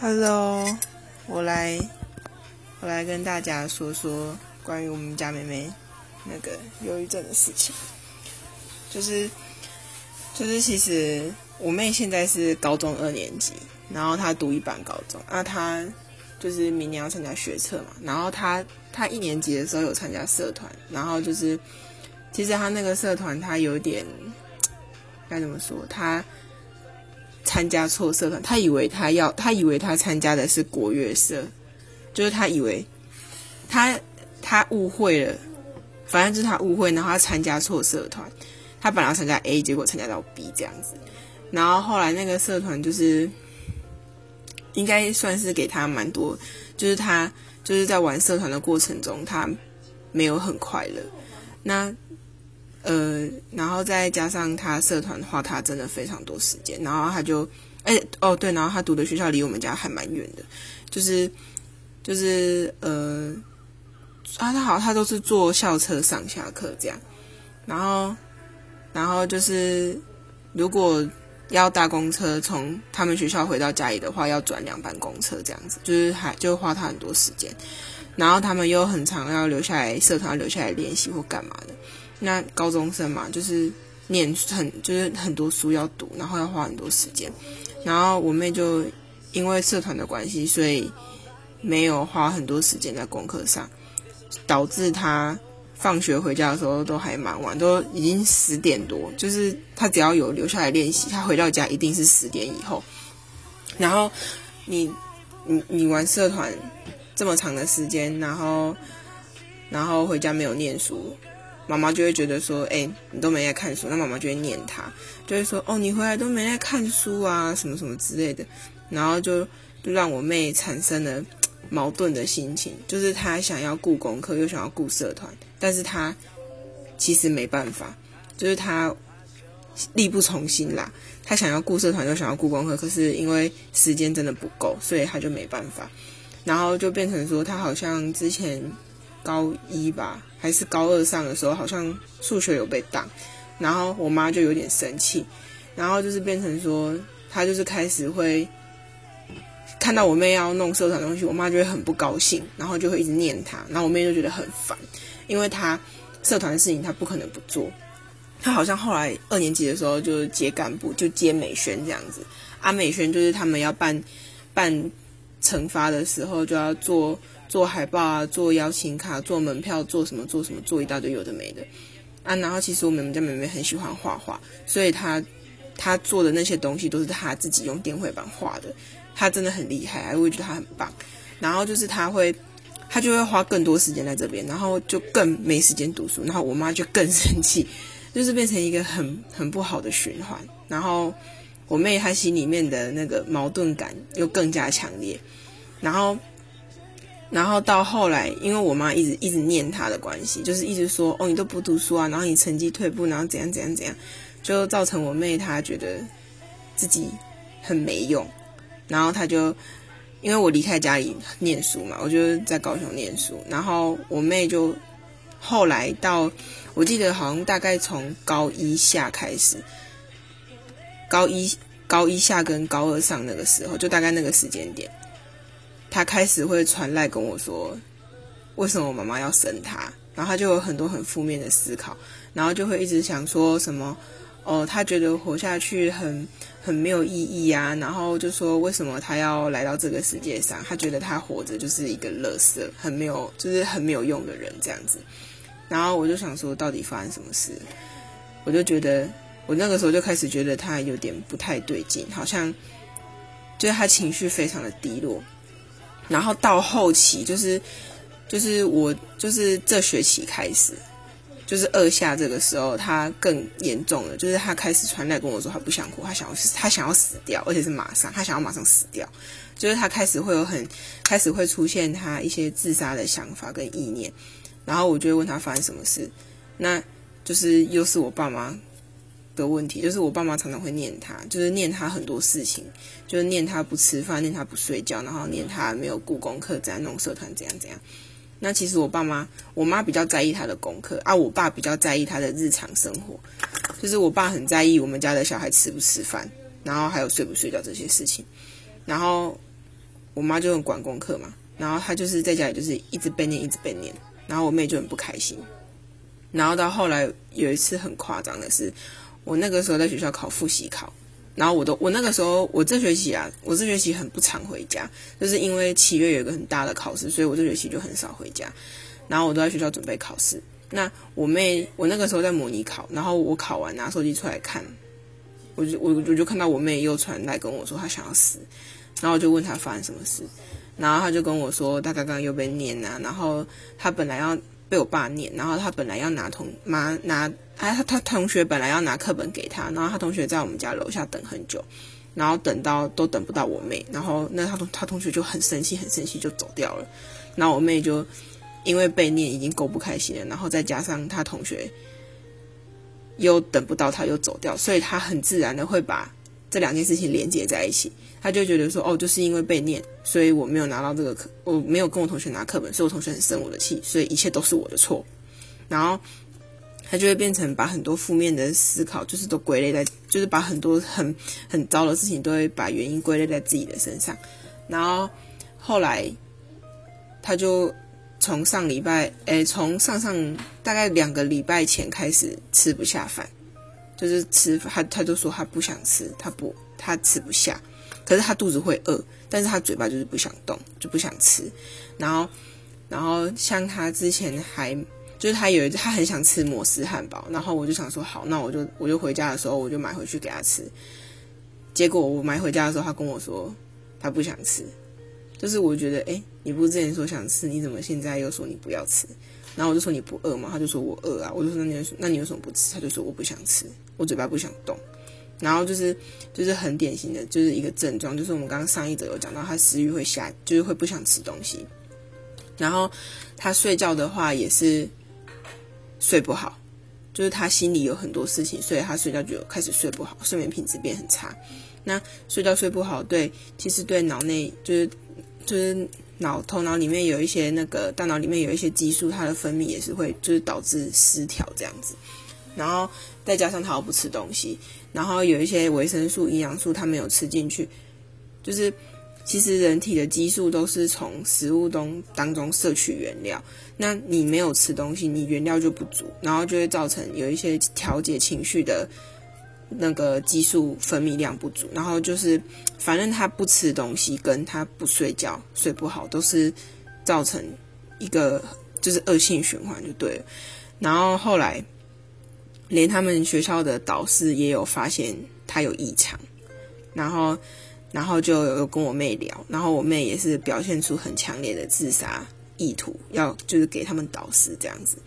Hello，我来，我来跟大家说说关于我们家妹妹那个忧郁症的事情。就是，就是其实我妹现在是高中二年级，然后她读一般高中，那她就是明年要参加学测嘛。然后她她一年级的时候有参加社团，然后就是其实她那个社团她有点该怎么说她。参加错社团，他以为他要，他以为他参加的是国乐社，就是他以为他他误会了，反正就是他误会，然后他参加错社团，他本来要参加 A，结果参加到 B 这样子，然后后来那个社团就是应该算是给他蛮多，就是他就是在玩社团的过程中，他没有很快乐，那。呃，然后再加上他社团的话，他真的非常多时间。然后他就，哎，哦对，然后他读的学校离我们家还蛮远的，就是就是呃，啊，他好，他都是坐校车上下课这样。然后，然后就是如果要搭公车从他们学校回到家里的话，要转两班公车这样子，就是还就花他很多时间。然后他们又很常要留下来社团留下来练习或干嘛的。那高中生嘛，就是念很就是很多书要读，然后要花很多时间。然后我妹就因为社团的关系，所以没有花很多时间在功课上，导致她放学回家的时候都还蛮晚，都已经十点多。就是她只要有留下来练习，她回到家一定是十点以后。然后你你你玩社团这么长的时间，然后然后回家没有念书。妈妈就会觉得说，哎，你都没在看书，那妈妈就会念他，就会说，哦，你回来都没在看书啊，什么什么之类的，然后就就让我妹产生了矛盾的心情，就是她想要顾功课，又想要顾社团，但是她其实没办法，就是她力不从心啦，她想要顾社团，又想要顾功课，可是因为时间真的不够，所以她就没办法，然后就变成说，她好像之前。高一吧，还是高二上的时候，好像数学有被挡，然后我妈就有点生气，然后就是变成说，她就是开始会看到我妹要弄社团东西，我妈就会很不高兴，然后就会一直念她，然后我妹就觉得很烦，因为她社团的事情她不可能不做，她好像后来二年级的时候就接干部，就接美宣这样子，啊美宣就是他们要办办惩罚的时候就要做。做海报啊，做邀请卡，做门票，做什么做什么，做一大堆有的没的啊。然后其实我们家妹妹很喜欢画画，所以她她做的那些东西都是她自己用电绘板画的，她真的很厉害，我也觉得她很棒。然后就是她会，她就会花更多时间在这边，然后就更没时间读书。然后我妈就更 生气，就是变成一个很很不好的循环。然后我妹她心里面的那个矛盾感又更加强烈，然后。然后到后来，因为我妈一直一直念他的关系，就是一直说哦，你都不读书啊，然后你成绩退步，然后怎样怎样怎样，就造成我妹她觉得自己很没用。然后她就因为我离开家里念书嘛，我就在高雄念书。然后我妹就后来到，我记得好像大概从高一下开始，高一高一下跟高二上那个时候，就大概那个时间点。他开始会传来跟我说，为什么我妈妈要生他？然后他就有很多很负面的思考，然后就会一直想说什么，哦，他觉得活下去很很没有意义啊。然后就说为什么他要来到这个世界上？他觉得他活着就是一个垃圾，很没有，就是很没有用的人这样子。然后我就想说，到底发生什么事？我就觉得，我那个时候就开始觉得他有点不太对劲，好像就是他情绪非常的低落。然后到后期就是，就是我就是这学期开始，就是二下这个时候他更严重了，就是他开始传来跟我说他不想哭，他想要他想要死掉，而且是马上，他想要马上死掉，就是他开始会有很开始会出现他一些自杀的想法跟意念，然后我就会问他发生什么事，那就是又是我爸妈。的问题就是我爸妈常常会念他，就是念他很多事情，就是念他不吃饭，念他不睡觉，然后念他没有顾功课，怎样弄社团怎样怎样。那其实我爸妈，我妈比较在意他的功课啊，我爸比较在意他的日常生活，就是我爸很在意我们家的小孩吃不吃饭，然后还有睡不睡觉这些事情。然后我妈就很管功课嘛，然后她就是在家里就是一直被念，一直被念，然后我妹就很不开心。然后到后来有一次很夸张的是，我那个时候在学校考复习考，然后我都我那个时候我这学期啊，我这学期很不常回家，就是因为七月有一个很大的考试，所以我这学期就很少回家。然后我都在学校准备考试。那我妹我那个时候在模拟考，然后我考完拿手机出来看，我就我我就看到我妹又传来跟我说她想要死。然后我就问她发生什么事，然后他就跟我说他刚刚又被念啊，然后他本来要被我爸念，然后他本来要拿同妈拿，哎他他同学本来要拿课本给他，然后他同学在我们家楼下等很久，然后等到都等不到我妹，然后那他同他同学就很生气很生气就走掉了，然后我妹就因为被念已经够不开心了，然后再加上他同学又等不到他又走掉，所以他很自然的会把这两件事情连接在一起。他就觉得说，哦，就是因为被念，所以我没有拿到这个课，我没有跟我同学拿课本，所以我同学很生我的气，所以一切都是我的错。然后他就会变成把很多负面的思考，就是都归类在，就是把很多很很糟的事情都会把原因归类在自己的身上。然后后来他就从上礼拜，诶，从上上大概两个礼拜前开始吃不下饭，就是吃他他就说他不想吃，他不他吃不下。可是他肚子会饿，但是他嘴巴就是不想动，就不想吃。然后，然后像他之前还就是他有一次他很想吃摩斯汉堡，然后我就想说好，那我就我就回家的时候我就买回去给他吃。结果我买回家的时候，他跟我说他不想吃，就是我觉得哎，你不是之前说想吃，你怎么现在又说你不要吃？然后我就说你不饿吗？他就说我饿啊。我就说那你那你为什么不吃？他就说我不想吃，我嘴巴不想动。然后就是，就是很典型的，就是一个症状，就是我们刚刚上一则有讲到，他食欲会下，就是会不想吃东西。然后他睡觉的话也是睡不好，就是他心里有很多事情，所以他睡觉就开始睡不好，睡眠品质变很差。那睡觉睡不好，对，其实对脑内就是就是脑头脑里面有一些那个大脑里面有一些激素，它的分泌也是会就是导致失调这样子。然后再加上他又不吃东西。然后有一些维生素、营养素，它没有吃进去，就是其实人体的激素都是从食物中当中摄取原料。那你没有吃东西，你原料就不足，然后就会造成有一些调节情绪的那个激素分泌量不足。然后就是反正他不吃东西，跟他不睡觉、睡不好，都是造成一个就是恶性循环，就对了。然后后来。连他们学校的导师也有发现他有异常，然后，然后就有跟我妹聊，然后我妹也是表现出很强烈的自杀意图，要就是给他们导师这样子，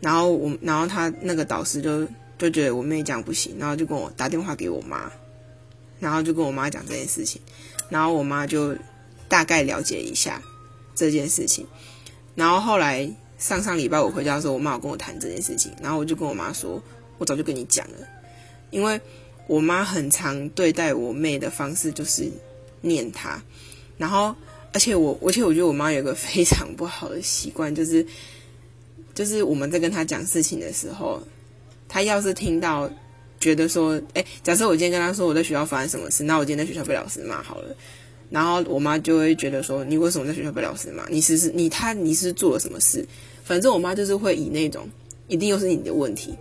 然后我，然后他那个导师就就觉得我妹这样不行，然后就跟我打电话给我妈，然后就跟我妈讲这件事情，然后我妈就大概了解一下这件事情，然后后来上上礼拜我回家的时候，我妈有跟我谈这件事情，然后我就跟我妈说。我早就跟你讲了，因为我妈很常对待我妹的方式就是念她，然后而且我而且我觉得我妈有个非常不好的习惯，就是就是我们在跟她讲事情的时候，她要是听到觉得说，哎，假设我今天跟她说我在学校发生什么事，那我今天在学校被老师骂好了，然后我妈就会觉得说，你为什么在学校被老师骂？你是是你他你是做了什么事？反正我妈就是会以那种一定又是你的问题。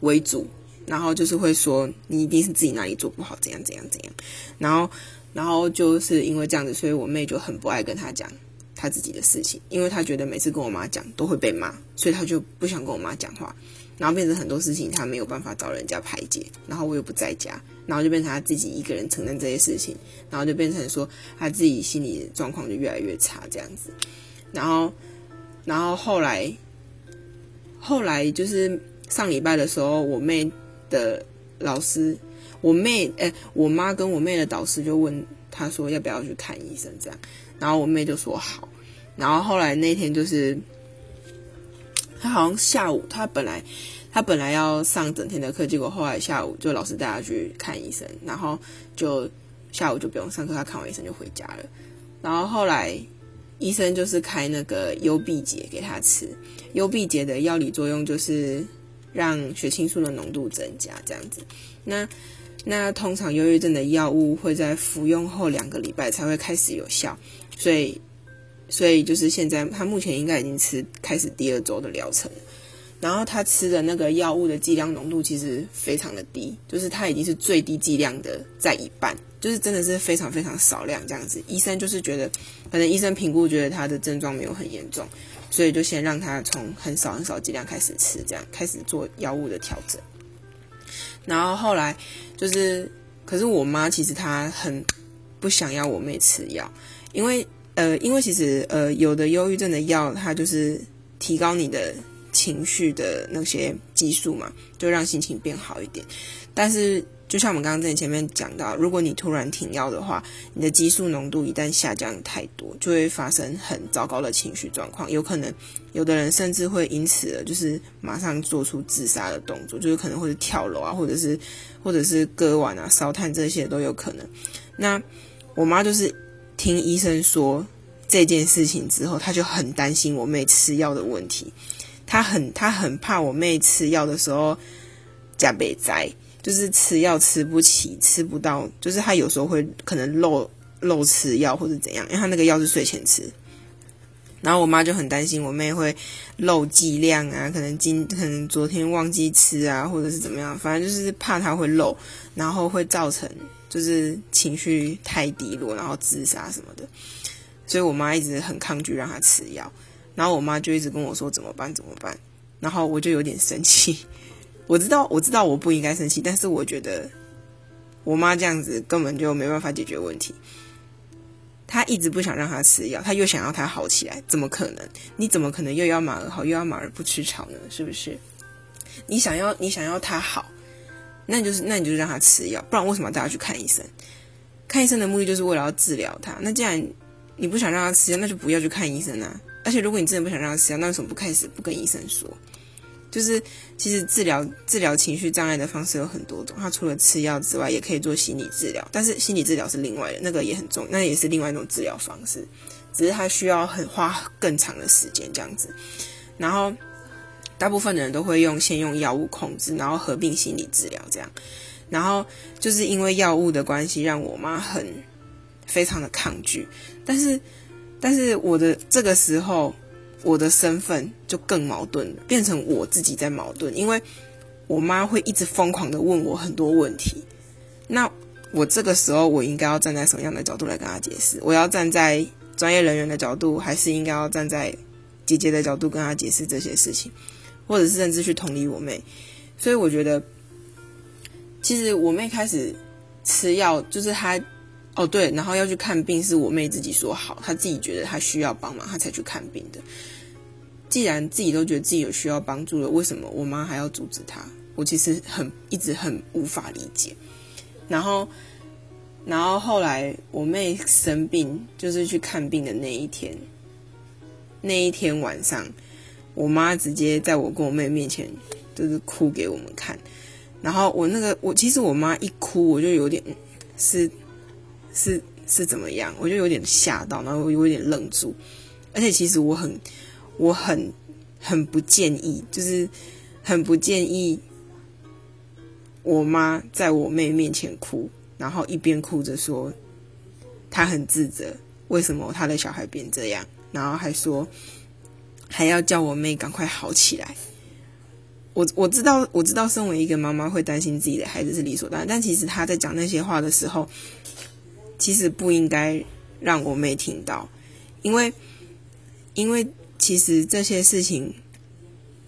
为主，然后就是会说你一定是自己哪里做不好，怎样怎样怎样，然后，然后就是因为这样子，所以我妹就很不爱跟他讲他自己的事情，因为他觉得每次跟我妈讲都会被骂，所以他就不想跟我妈讲话，然后变成很多事情他没有办法找人家排解，然后我又不在家，然后就变成他自己一个人承担这些事情，然后就变成说他自己心理状况就越来越差这样子，然后，然后后来，后来就是。上礼拜的时候，我妹的老师，我妹哎，我妈跟我妹的导师就问他说要不要去看医生这样，然后我妹就说好，然后后来那天就是她好像下午，她本来她本来要上整天的课，结果后来下午就老师带她去看医生，然后就下午就不用上课，她看完医生就回家了，然后后来医生就是开那个幽闭节给她吃，幽闭节的药理作用就是。让血清素的浓度增加，这样子。那那通常忧郁症的药物会在服用后两个礼拜才会开始有效，所以，所以就是现在他目前应该已经吃开始第二周的疗程，然后他吃的那个药物的剂量浓度其实非常的低，就是他已经是最低剂量的在一半，就是真的是非常非常少量这样子。医生就是觉得，可能医生评估觉得他的症状没有很严重，所以就先让他从很少很少剂量开始吃，这样开始做药物的调整。然后后来就是，可是我妈其实她很不想要我妹吃药，因为呃，因为其实呃，有的忧郁症的药它就是提高你的情绪的那些激素嘛，就让心情变好一点，但是。就像我们刚刚在前面讲到，如果你突然停药的话，你的激素浓度一旦下降太多，就会发生很糟糕的情绪状况，有可能有的人甚至会因此就是马上做出自杀的动作，就是可能会是跳楼啊，或者是或者是割腕啊、烧炭这些都有可能。那我妈就是听医生说这件事情之后，她就很担心我妹吃药的问题，她很她很怕我妹吃药的时候加被灾。就是吃药吃不起，吃不到，就是他有时候会可能漏漏吃药或者怎样，因为他那个药是睡前吃。然后我妈就很担心我妹会漏剂量啊，可能今可能昨天忘记吃啊，或者是怎么样，反正就是怕她会漏，然后会造成就是情绪太低落，然后自杀什么的。所以我妈一直很抗拒让她吃药，然后我妈就一直跟我说怎么办怎么办，然后我就有点生气。我知道，我知道我不应该生气，但是我觉得我妈这样子根本就没办法解决问题。她一直不想让他吃药，她又想要他好起来，怎么可能？你怎么可能又要马儿好，又要马儿不吃草呢？是不是？你想要你想要他好，那就是那你就让他吃药，不然为什么带他去看医生？看医生的目的就是为了要治疗他。那既然你不想让他吃药，那就不要去看医生啊。而且如果你真的不想让他吃药，那为什么不开始不跟医生说？就是其实治疗治疗情绪障碍的方式有很多种，它除了吃药之外，也可以做心理治疗。但是心理治疗是另外的，那个也很重，那也是另外一种治疗方式，只是它需要很花更长的时间这样子。然后大部分的人都会用先用药物控制，然后合并心理治疗这样。然后就是因为药物的关系，让我妈很非常的抗拒。但是但是我的这个时候。我的身份就更矛盾了，变成我自己在矛盾，因为我妈会一直疯狂的问我很多问题。那我这个时候，我应该要站在什么样的角度来跟她解释？我要站在专业人员的角度，还是应该要站在姐姐的角度跟她解释这些事情，或者是甚至去同理我妹？所以我觉得，其实我妹开始吃药，就是她哦对，然后要去看病，是我妹自己说好，她自己觉得她需要帮忙，她才去看病的。既然自己都觉得自己有需要帮助了，为什么我妈还要阻止她？我其实很一直很无法理解。然后，然后后来我妹生病，就是去看病的那一天，那一天晚上，我妈直接在我跟我妹面前就是哭给我们看。然后我那个我其实我妈一哭，我就有点是。是是怎么样？我就有点吓到，然后我有点愣住。而且其实我很我很很不建议，就是很不建议我妈在我妹面前哭，然后一边哭着说她很自责，为什么她的小孩变这样，然后还说还要叫我妹赶快好起来。我我知道我知道，身为一个妈妈会担心自己的孩子是理所当然，但其实她在讲那些话的时候。其实不应该让我妹听到，因为，因为其实这些事情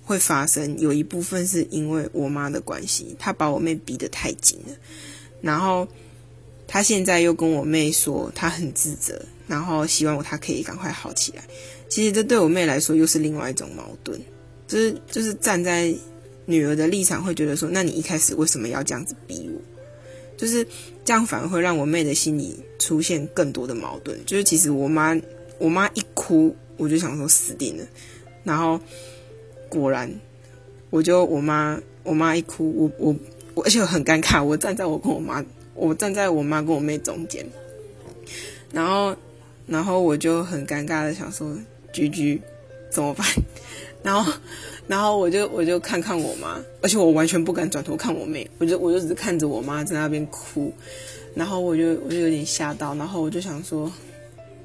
会发生，有一部分是因为我妈的关系，她把我妹逼得太紧了，然后她现在又跟我妹说她很自责，然后希望我她可以赶快好起来。其实这对我妹来说又是另外一种矛盾，就是就是站在女儿的立场会觉得说，那你一开始为什么要这样子逼我？就是这样，反而会让我妹的心里出现更多的矛盾。就是其实我妈，我妈一哭，我就想说死定了。然后果然，我就我妈，我妈一哭，我我我，而且很尴尬。我站在我跟我妈，我站在我妈跟我妹中间。然后，然后我就很尴尬的想说，居居怎么办？然后，然后我就我就看看我妈，而且我完全不敢转头看我妹，我就我就只看着我妈在那边哭，然后我就我就有点吓到，然后我就想说，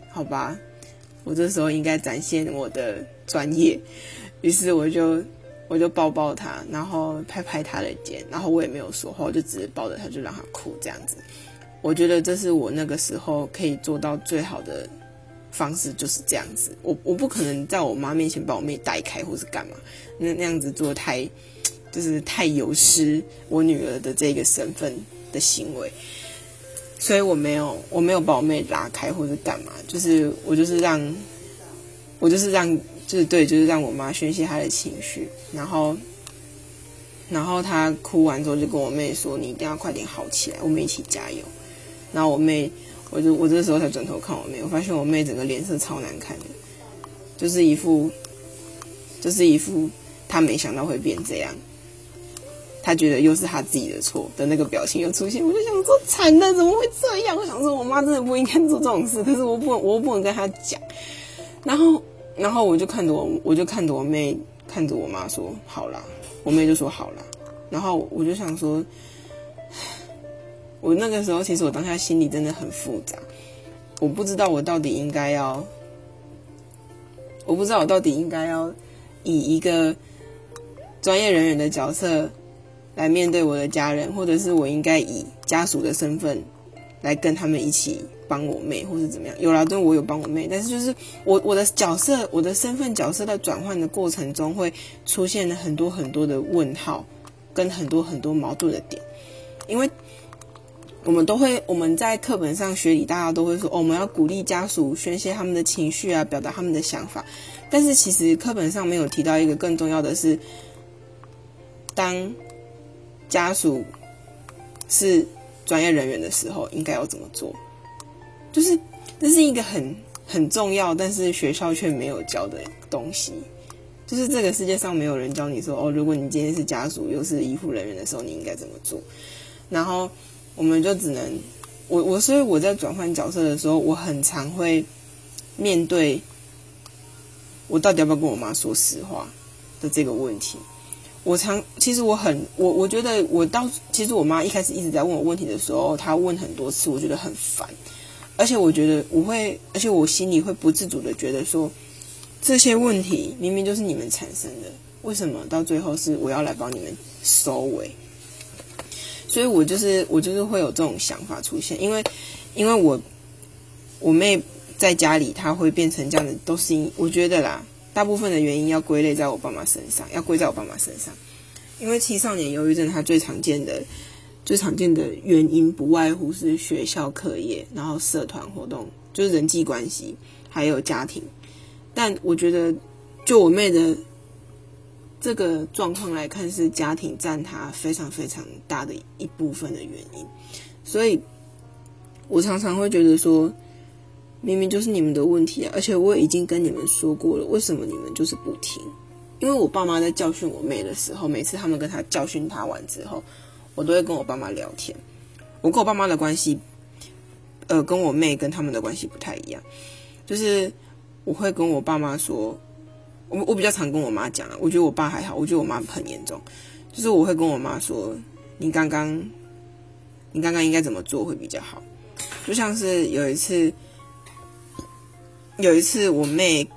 好吧，我这时候应该展现我的专业，于是我就我就抱抱她，然后拍拍她的肩，然后我也没有说话，我就只是抱着她就让她哭这样子。我觉得这是我那个时候可以做到最好的。方式就是这样子，我我不可能在我妈面前把我妹带开，或是干嘛，那那样子做太，就是太有失我女儿的这个身份的行为，所以我没有我没有把我妹拉开或者干嘛，就是我就是让，我就是让就是对，就是让我妈宣泄她的情绪，然后，然后她哭完之后就跟我妹说：“你一定要快点好起来，我们一起加油。”然后我妹。我就我这时候才转头看我妹，我发现我妹整个脸色超难看的，就是一副，就是一副她没想到会变这样，她觉得又是她自己的错的那个表情又出现，我就想说惨了，怎么会这样？我想说我妈真的不应该做这种事，可是我不我不能跟她讲，然后然后我就看着我我就看着我妹看着我妈说好啦，我妹就说好啦，然后我就想说。我那个时候，其实我当下心里真的很复杂，我不知道我到底应该要，我不知道我到底应该要以一个专业人员的角色来面对我的家人，或者是我应该以家属的身份来跟他们一起帮我妹，或是怎么样？有啦，对，我有帮我妹，但是就是我我的角色，我的身份角色在转换的过程中，会出现了很多很多的问号，跟很多很多矛盾的点，因为。我们都会，我们在课本上学里，大家都会说，哦，我们要鼓励家属宣泄他们的情绪啊，表达他们的想法。但是其实课本上没有提到一个更重要的是，当家属是专业人员的时候，应该要怎么做？就是这是一个很很重要，但是学校却没有教的东西。就是这个世界上没有人教你说，哦，如果你今天是家属又是医护人员的时候，你应该怎么做？然后。我们就只能，我我所以我在转换角色的时候，我很常会面对我到底要不要跟我妈说实话的这个问题。我常其实我很我我觉得我到其实我妈一开始一直在问我问题的时候，她问很多次，我觉得很烦，而且我觉得我会，而且我心里会不自主的觉得说，这些问题明明就是你们产生的，为什么到最后是我要来帮你们收尾？所以，我就是我就是会有这种想法出现，因为，因为我我妹在家里，她会变成这样子，都是因我觉得啦，大部分的原因要归类在我爸妈身上，要归在我爸妈身上。因为青少年忧郁症，它最常见的、最常见的原因，不外乎是学校课业，然后社团活动，就是人际关系，还有家庭。但我觉得，就我妹的。这个状况来看，是家庭占他非常非常大的一部分的原因，所以我常常会觉得说，明明就是你们的问题啊，而且我已经跟你们说过了，为什么你们就是不听？因为我爸妈在教训我妹的时候，每次他们跟他教训他完之后，我都会跟我爸妈聊天。我跟我爸妈的关系，呃，跟我妹跟他们的关系不太一样，就是我会跟我爸妈说。我我比较常跟我妈讲啊，我觉得我爸还好，我觉得我妈很严重，就是我会跟我妈说，你刚刚，你刚刚应该怎么做会比较好，就像是有一次，有一次我妹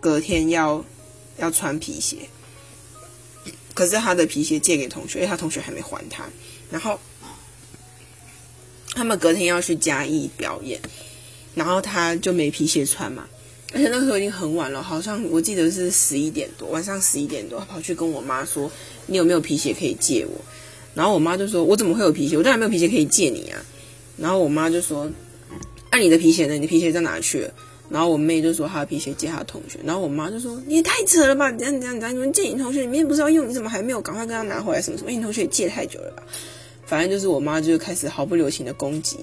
隔天要要穿皮鞋，可是她的皮鞋借给同学，因为她同学还没还她，然后他们隔天要去嘉义表演，然后她就没皮鞋穿嘛。而且那时候已经很晚了，好像我记得是十一点多，晚上十一点多，跑去跟我妈说：“你有没有皮鞋可以借我？”然后我妈就说：“我怎么会有皮鞋？我当然没有皮鞋可以借你啊！”然后我妈就说：“那你的皮鞋呢？你的皮鞋在哪去了？”然后我妹就说：“她的皮鞋借她同学。”然后我妈就说：“你也太扯了吧！怎样怎样怎样？你们借你同学，你明天不是要用？你怎么还没有赶快跟他拿回来？什么什么？你同学借太久了吧？”反正就是我妈就开始毫不留情的攻击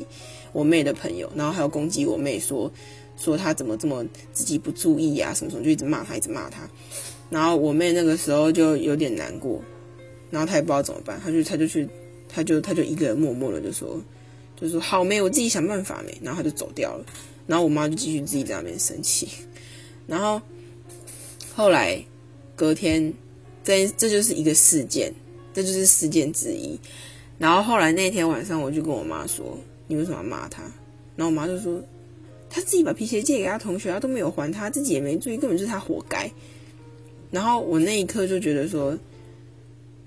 我妹的朋友，然后还要攻击我妹说。说他怎么这么自己不注意啊，什么什么就一直骂他，一直骂他。然后我妹那个时候就有点难过，然后她也不知道怎么办，她就她就去，她就她就一个人默默的就说，就说好没，我自己想办法没。然后她就走掉了。然后我妈就继续自己在那边生气。然后后来隔天，这这就是一个事件，这就是事件之一。然后后来那天晚上，我就跟我妈说：“你为什么要骂他？”然后我妈就说：“他自己把皮鞋借给他同学，他都没有还他，自己也没注意，根本就是他活该。”然后我那一刻就觉得说，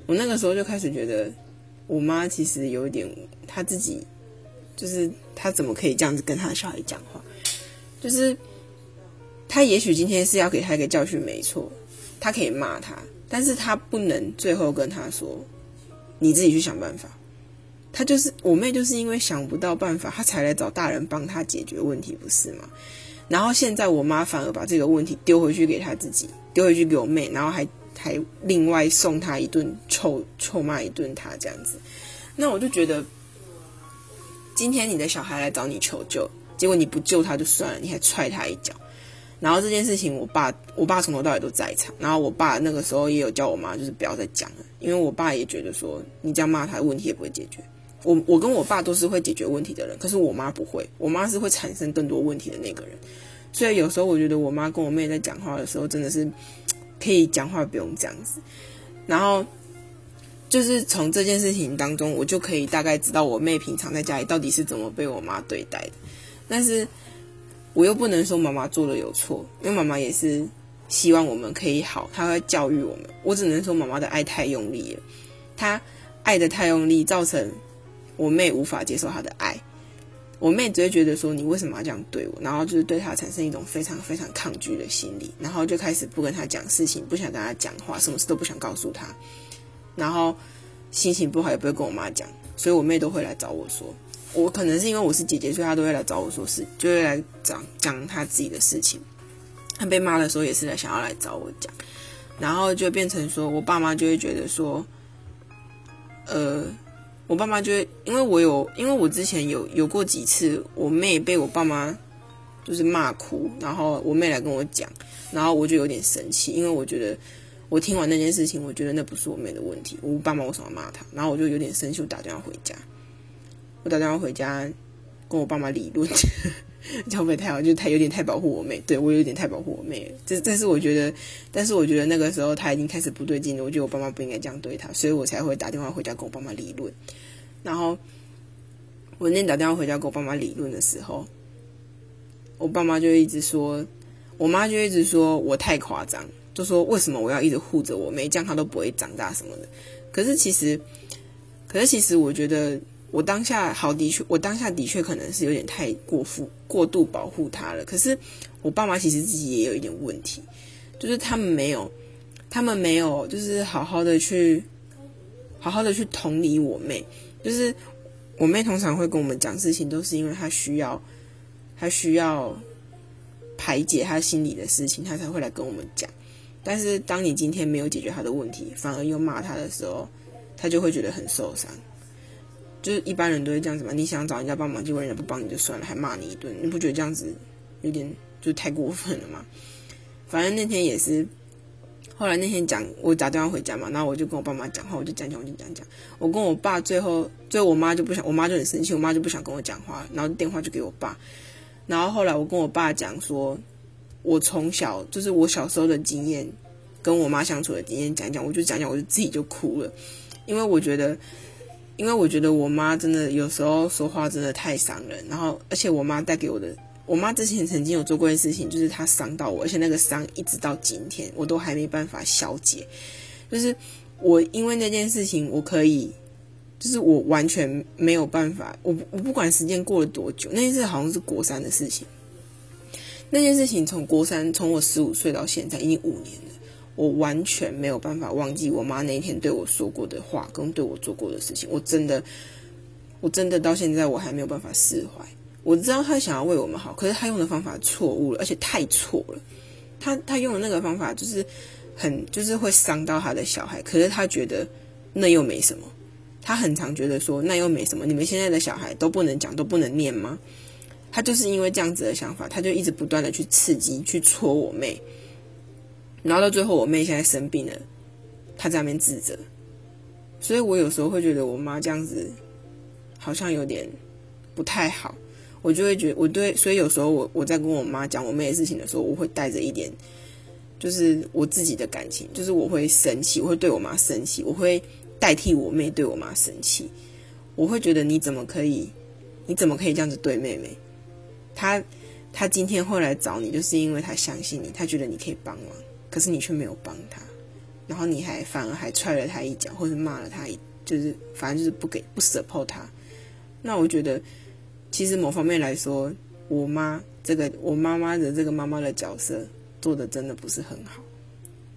我那个时候就开始觉得，我妈其实有一点，她自己就是她怎么可以这样子跟她的小孩讲话？就是她也许今天是要给他一个教训，没错，她可以骂他，但是她不能最后跟他说：“你自己去想办法。”她就是我妹，就是因为想不到办法，她才来找大人帮她解决问题，不是吗？然后现在我妈反而把这个问题丢回去给她自己，丢回去给我妹，然后还还另外送她一顿臭臭骂一顿她这样子。那我就觉得，今天你的小孩来找你求救，结果你不救他就算了，你还踹他一脚。然后这件事情，我爸我爸从头到尾都在场。然后我爸那个时候也有叫我妈，就是不要再讲了，因为我爸也觉得说你这样骂他，问题也不会解决。我我跟我爸都是会解决问题的人，可是我妈不会，我妈是会产生更多问题的那个人。所以有时候我觉得我妈跟我妹在讲话的时候，真的是可以讲话不用这样子。然后就是从这件事情当中，我就可以大概知道我妹平常在家里到底是怎么被我妈对待的。但是我又不能说妈妈做的有错，因为妈妈也是希望我们可以好，她会教育我们。我只能说妈妈的爱太用力了，她爱的太用力，造成。我妹无法接受他的爱，我妹只会觉得说你为什么要这样对我，然后就是对他产生一种非常非常抗拒的心理，然后就开始不跟他讲事情，不想跟他讲话，什么事都不想告诉他，然后心情不好也不会跟我妈讲，所以我妹都会来找我说，我可能是因为我是姐姐，所以她都会来找我说事，就会来讲讲她自己的事情。她被骂的时候也是来想要来找我讲，然后就变成说我爸妈就会觉得说，呃。我爸妈就会，因为我有，因为我之前有有过几次，我妹被我爸妈就是骂哭，然后我妹来跟我讲，然后我就有点生气，因为我觉得我听完那件事情，我觉得那不是我妹的问题，我爸妈为什么骂她？然后我就有点生气，我打电话回家，我打电话回家跟我爸妈理论，会不太好？就太有点太保护我妹，对我有点太保护我妹，这但是我觉得，但是我觉得那个时候他已经开始不对劲了，我觉得我爸妈不应该这样对他，所以我才会打电话回家跟我爸妈理论。然后我那天打电话回家跟我爸妈理论的时候，我爸妈就一直说，我妈就一直说我太夸张，就说为什么我要一直护着我妹，这样她都不会长大什么的。可是其实，可是其实我觉得我当下好的确，我当下的确可能是有点太过负过度保护她了。可是我爸妈其实自己也有一点问题，就是他们没有，他们没有就是好好的去好好的去同理我妹。就是我妹通常会跟我们讲事情，都是因为她需要，她需要排解她心里的事情，她才会来跟我们讲。但是当你今天没有解决她的问题，反而又骂她的时候，她就会觉得很受伤。就是一般人都会这样子嘛，你想找人家帮忙，结果人家不帮你就算了，还骂你一顿，你不觉得这样子有点就太过分了吗？反正那天也是。后来那天讲，我打电话回家嘛，然后我就跟我爸妈讲话，我就讲讲，我就讲讲。我跟我爸最后，最后我妈就不想，我妈就很生气，我妈就不想跟我讲话，然后电话就给我爸。然后后来我跟我爸讲说，我从小就是我小时候的经验，跟我妈相处的经验讲讲，我就讲讲，我就自己就哭了，因为我觉得，因为我觉得我妈真的有时候说话真的太伤人，然后而且我妈带给我的。我妈之前曾经有做过一件事情，就是她伤到我，而且那个伤一直到今天我都还没办法消解。就是我因为那件事情，我可以，就是我完全没有办法。我我不管时间过了多久，那件事好像是国三的事情。那件事情从国三，从我十五岁到现在已经五年，我完全没有办法忘记我妈那一天对我说过的话，跟对我做过的事情。我真的，我真的到现在我还没有办法释怀。我知道他想要为我们好，可是他用的方法错误了，而且太错了。他他用的那个方法就是很就是会伤到他的小孩，可是他觉得那又没什么。他很常觉得说那又没什么，你们现在的小孩都不能讲都不能念吗？他就是因为这样子的想法，他就一直不断的去刺激去戳我妹，然后到最后我妹现在生病了，她在那边自责。所以我有时候会觉得我妈这样子好像有点不太好。我就会觉得，我对，所以有时候我我在跟我妈讲我妹的事情的时候，我会带着一点就是我自己的感情，就是我会生气，我会对我妈生气，我会代替我妹对我妈生气，我会觉得你怎么可以，你怎么可以这样子对妹妹？她她今天会来找你，就是因为她相信你，她觉得你可以帮忙，可是你却没有帮他，然后你还反而还踹了他一脚，或者骂了他一，就是反正就是不给不 support 她。那我觉得，其实某方面来说，我妈这个我妈妈的这个妈妈的角色。做的真的不是很好。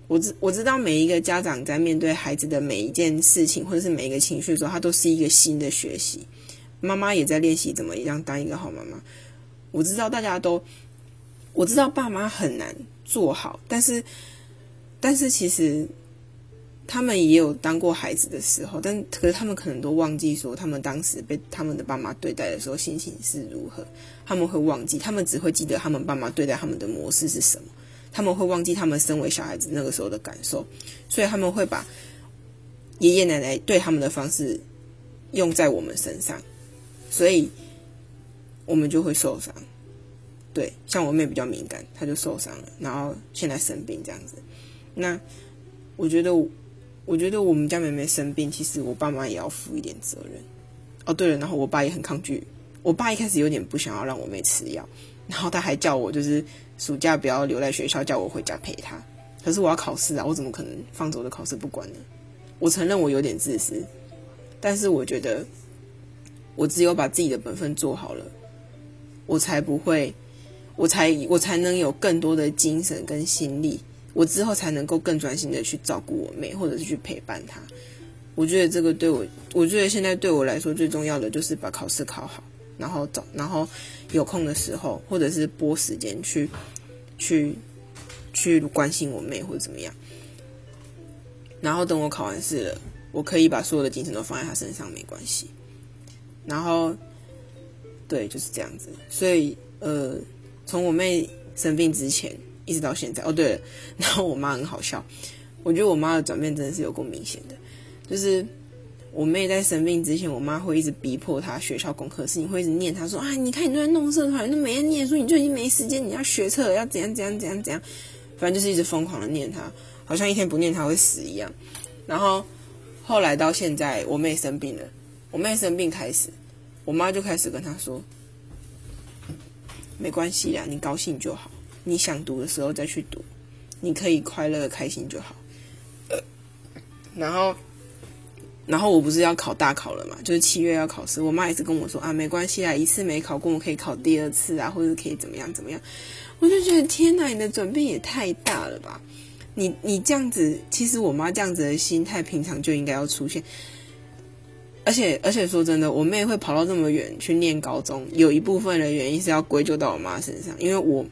我知我知道每一个家长在面对孩子的每一件事情或者是每一个情绪的时候，他都是一个新的学习。妈妈也在练习怎么样当一个好妈妈。我知道大家都，我知道爸妈很难做好，但是但是其实他们也有当过孩子的时候，但可是他们可能都忘记说他们当时被他们的爸妈对待的时候心情是如何。他们会忘记，他们只会记得他们爸妈对待他们的模式是什么。他们会忘记他们身为小孩子那个时候的感受，所以他们会把爷爷奶奶对他们的方式用在我们身上，所以我们就会受伤。对，像我妹比较敏感，她就受伤了，然后现在生病这样子。那我觉得，我觉得我们家妹妹生病，其实我爸妈也要负一点责任。哦，对了，然后我爸也很抗拒，我爸一开始有点不想要让我妹吃药，然后他还叫我就是。暑假不要留在学校，叫我回家陪他。可是我要考试啊，我怎么可能放走我的考试不管呢？我承认我有点自私，但是我觉得我只有把自己的本分做好了，我才不会，我才我才能有更多的精神跟心力，我之后才能够更专心的去照顾我妹，或者是去陪伴她。我觉得这个对我，我觉得现在对我来说最重要的就是把考试考好。然后找，然后有空的时候，或者是拨时间去，去，去关心我妹或者怎么样。然后等我考完试了，我可以把所有的精神都放在她身上，没关系。然后，对，就是这样子。所以，呃，从我妹生病之前一直到现在，哦，对了，然后我妈很好笑，我觉得我妈的转变真的是有够明显的，就是。我妹在生病之前，我妈会一直逼迫她学校功课事情，会一直念她说：“啊，你看你都在弄社团，都没人念书，你就已经没时间，你要学车，要怎样怎样怎样怎样。”反正就是一直疯狂的念她，好像一天不念她会死一样。然后后来到现在，我妹生病了，我妹生病开始，我妈就开始跟她说：“没关系呀，你高兴就好，你想读的时候再去读，你可以快乐开心就好。”然后。然后我不是要考大考了嘛，就是七月要考试。我妈也是跟我说啊，没关系啊，一次没考过，我可以考第二次啊，或者可以怎么样怎么样。我就觉得天哪，你的转变也太大了吧！你你这样子，其实我妈这样子的心态，平常就应该要出现。而且而且说真的，我妹会跑到这么远去念高中，有一部分的原因是要归咎到我妈身上，因为我，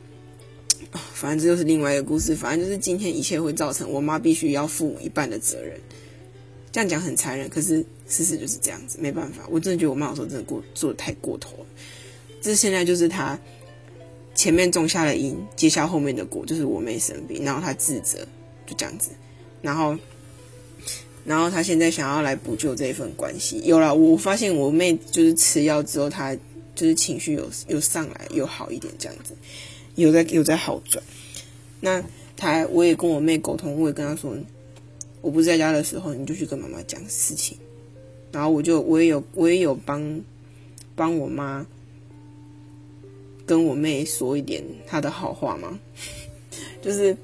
反正这就是另外一个故事。反正就是今天一切会造成我妈必须要负一半的责任。这样讲很残忍，可是事实就是这样子，没办法。我真的觉得我妈有时候真的过做的太过头了。这现在就是她前面种下了因，接下后面的果，就是我妹生病，然后她自责，就这样子。然后，然后他现在想要来补救这一份关系。有了，我发现我妹就是吃药之后，她就是情绪有有上来，有好一点这样子，有在有在好转。那他我也跟我妹沟通，我也跟她说。我不在家的时候，你就去跟妈妈讲事情，然后我就我也有我也有帮帮我妈跟我妹说一点她的好话嘛，就是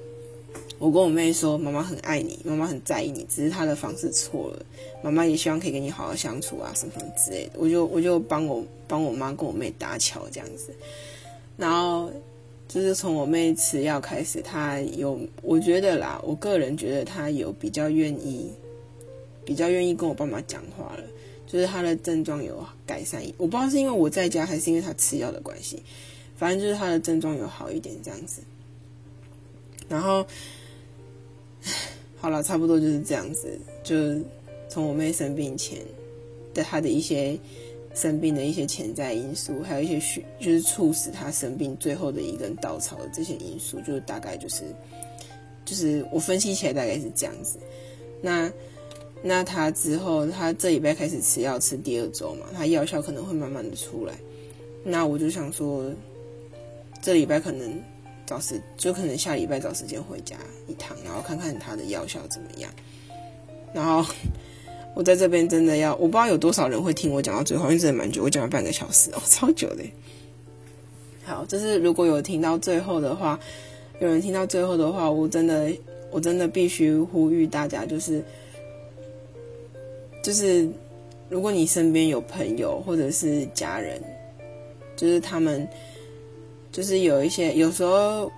我跟我妹说，妈妈很爱你，妈妈很在意你，只是她的方式错了，妈妈也希望可以跟你好好相处啊，什么什么之类的，我就我就帮我帮我妈跟我妹搭桥这样子，然后。就是从我妹吃药开始，她有，我觉得啦，我个人觉得她有比较愿意，比较愿意跟我爸妈讲话了。就是她的症状有改善，我不知道是因为我在家，还是因为她吃药的关系。反正就是她的症状有好一点这样子。然后，好了，差不多就是这样子。就从我妹生病前的她的一些。生病的一些潜在因素，还有一些需就是促使她生病最后的一根稻草的这些因素，就大概就是就是我分析起来大概是这样子。那那他之后他这礼拜开始吃药，吃第二周嘛，他药效可能会慢慢的出来。那我就想说，这礼拜可能找时，就可能下礼拜找时间回家一趟，然后看看他的药效怎么样。然后我在这边真的要，我不知道有多少人会听我讲到最后，因为真的蛮久，我讲了半个小时哦，超久的。好，就是如果有听到最后的话，有人听到最后的话，我真的，我真的必须呼吁大家，就是，就是，如果你身边有朋友或者是家人，就是他们，就是有一些有时候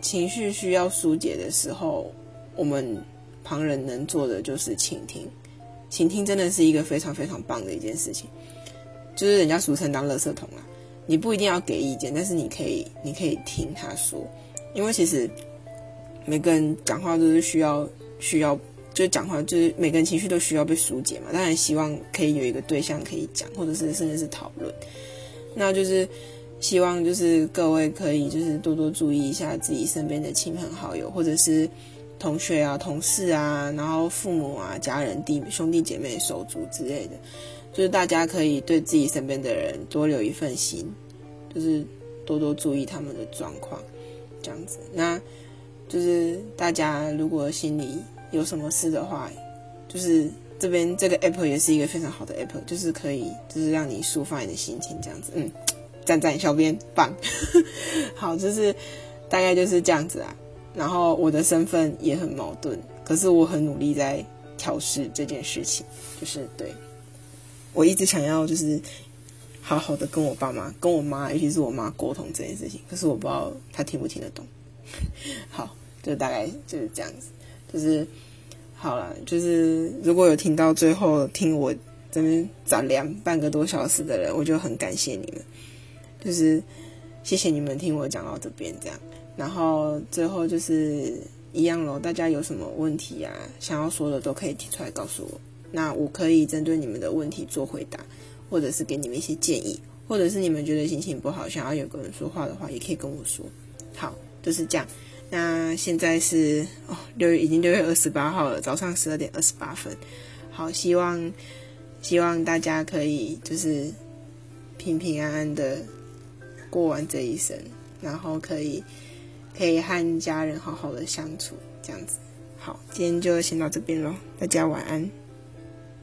情绪需要疏解的时候，我们旁人能做的就是倾听，倾听真的是一个非常非常棒的一件事情，就是人家俗称当垃圾桶啊。你不一定要给意见，但是你可以，你可以听他说，因为其实每个人讲话都是需要需要，就是讲话就是每个人情绪都需要被疏解嘛。当然希望可以有一个对象可以讲，或者是甚至是讨论。那就是希望就是各位可以就是多多注意一下自己身边的亲朋好友，或者是同学啊、同事啊，然后父母啊、家人、弟兄弟姐妹、手足之类的。就是大家可以对自己身边的人多留一份心，就是多多注意他们的状况，这样子。那就是大家如果心里有什么事的话，就是这边这个 app 也是一个非常好的 app，就是可以就是让你抒发你的心情，这样子。嗯，赞赞小编棒，好，就是大概就是这样子啊。然后我的身份也很矛盾，可是我很努力在调试这件事情，就是对。我一直想要就是好好的跟我爸妈、跟我妈，尤其是我妈沟通这件事情，可是我不知道她听不听得懂。好，就大概就是这样子，就是好了，就是如果有听到最后听我这边攒两半个多小时的人，我就很感谢你们，就是谢谢你们听我讲到这边这样。然后最后就是一样喽，大家有什么问题啊，想要说的都可以提出来告诉我。那我可以针对你们的问题做回答，或者是给你们一些建议，或者是你们觉得心情不好，想要有个人说话的话，也可以跟我说。好，就是这样。那现在是哦，六月已经六月二十八号了，早上十二点二十八分。好，希望希望大家可以就是平平安安的过完这一生，然后可以可以和家人好好的相处，这样子。好，今天就先到这边喽，大家晚安。